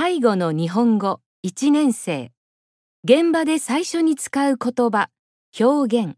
介護の日本語1年生。現場で最初に使う言葉表現。